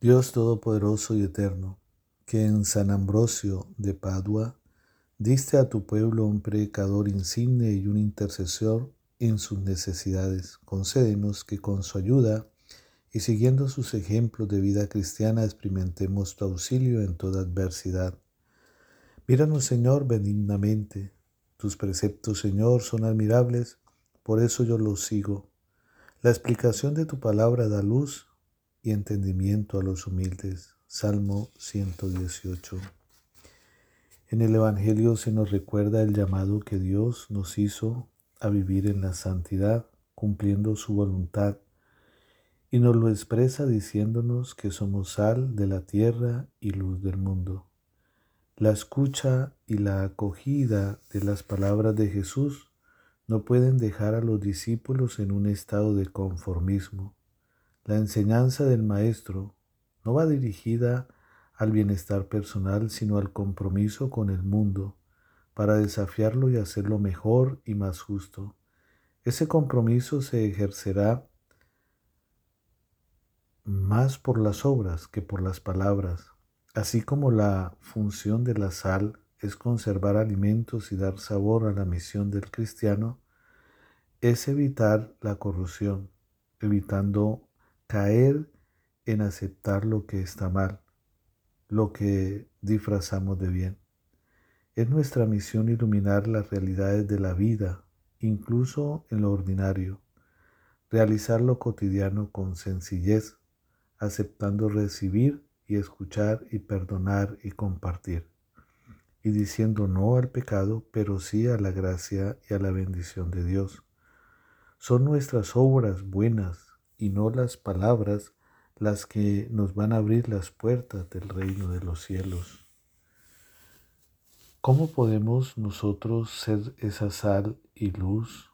Dios Todopoderoso y Eterno, que en San Ambrosio de Padua diste a tu pueblo un predicador insigne y un intercesor en sus necesidades, concédenos que con su ayuda y siguiendo sus ejemplos de vida cristiana experimentemos tu auxilio en toda adversidad. Míranos, Señor, benignamente. Tus preceptos, Señor, son admirables, por eso yo los sigo. La explicación de tu palabra da luz y entendimiento a los humildes. Salmo 118. En el Evangelio se nos recuerda el llamado que Dios nos hizo a vivir en la santidad, cumpliendo su voluntad, y nos lo expresa diciéndonos que somos sal de la tierra y luz del mundo. La escucha y la acogida de las palabras de Jesús no pueden dejar a los discípulos en un estado de conformismo. La enseñanza del Maestro no va dirigida al bienestar personal, sino al compromiso con el mundo, para desafiarlo y hacerlo mejor y más justo. Ese compromiso se ejercerá más por las obras que por las palabras, así como la función de la sal es conservar alimentos y dar sabor a la misión del cristiano, es evitar la corrupción, evitando caer en aceptar lo que está mal, lo que disfrazamos de bien. Es nuestra misión iluminar las realidades de la vida, incluso en lo ordinario, realizar lo cotidiano con sencillez, aceptando recibir y escuchar y perdonar y compartir, y diciendo no al pecado, pero sí a la gracia y a la bendición de Dios. Son nuestras obras buenas y no las palabras las que nos van a abrir las puertas del reino de los cielos. ¿Cómo podemos nosotros ser esa sal y luz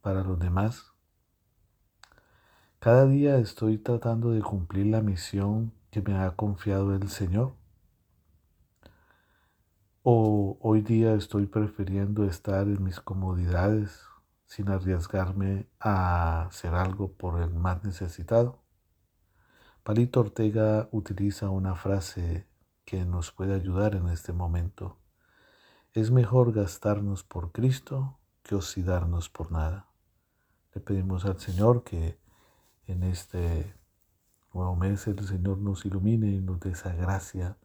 para los demás? Cada día estoy tratando de cumplir la misión que me ha confiado el Señor. O hoy día estoy prefiriendo estar en mis comodidades sin arriesgarme a hacer algo por el más necesitado. Palito Ortega utiliza una frase que nos puede ayudar en este momento. Es mejor gastarnos por Cristo que oxidarnos por nada. Le pedimos al Señor que en este nuevo mes el Señor nos ilumine y nos dé esa gracia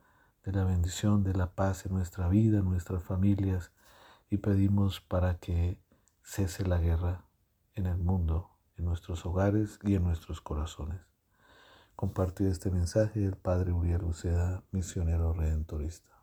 de la bendición, de la paz en nuestra vida, en nuestras familias y pedimos para que cese la guerra en el mundo, en nuestros hogares y en nuestros corazones. Compartir este mensaje del Padre Uriel Uceda, misionero redentorista.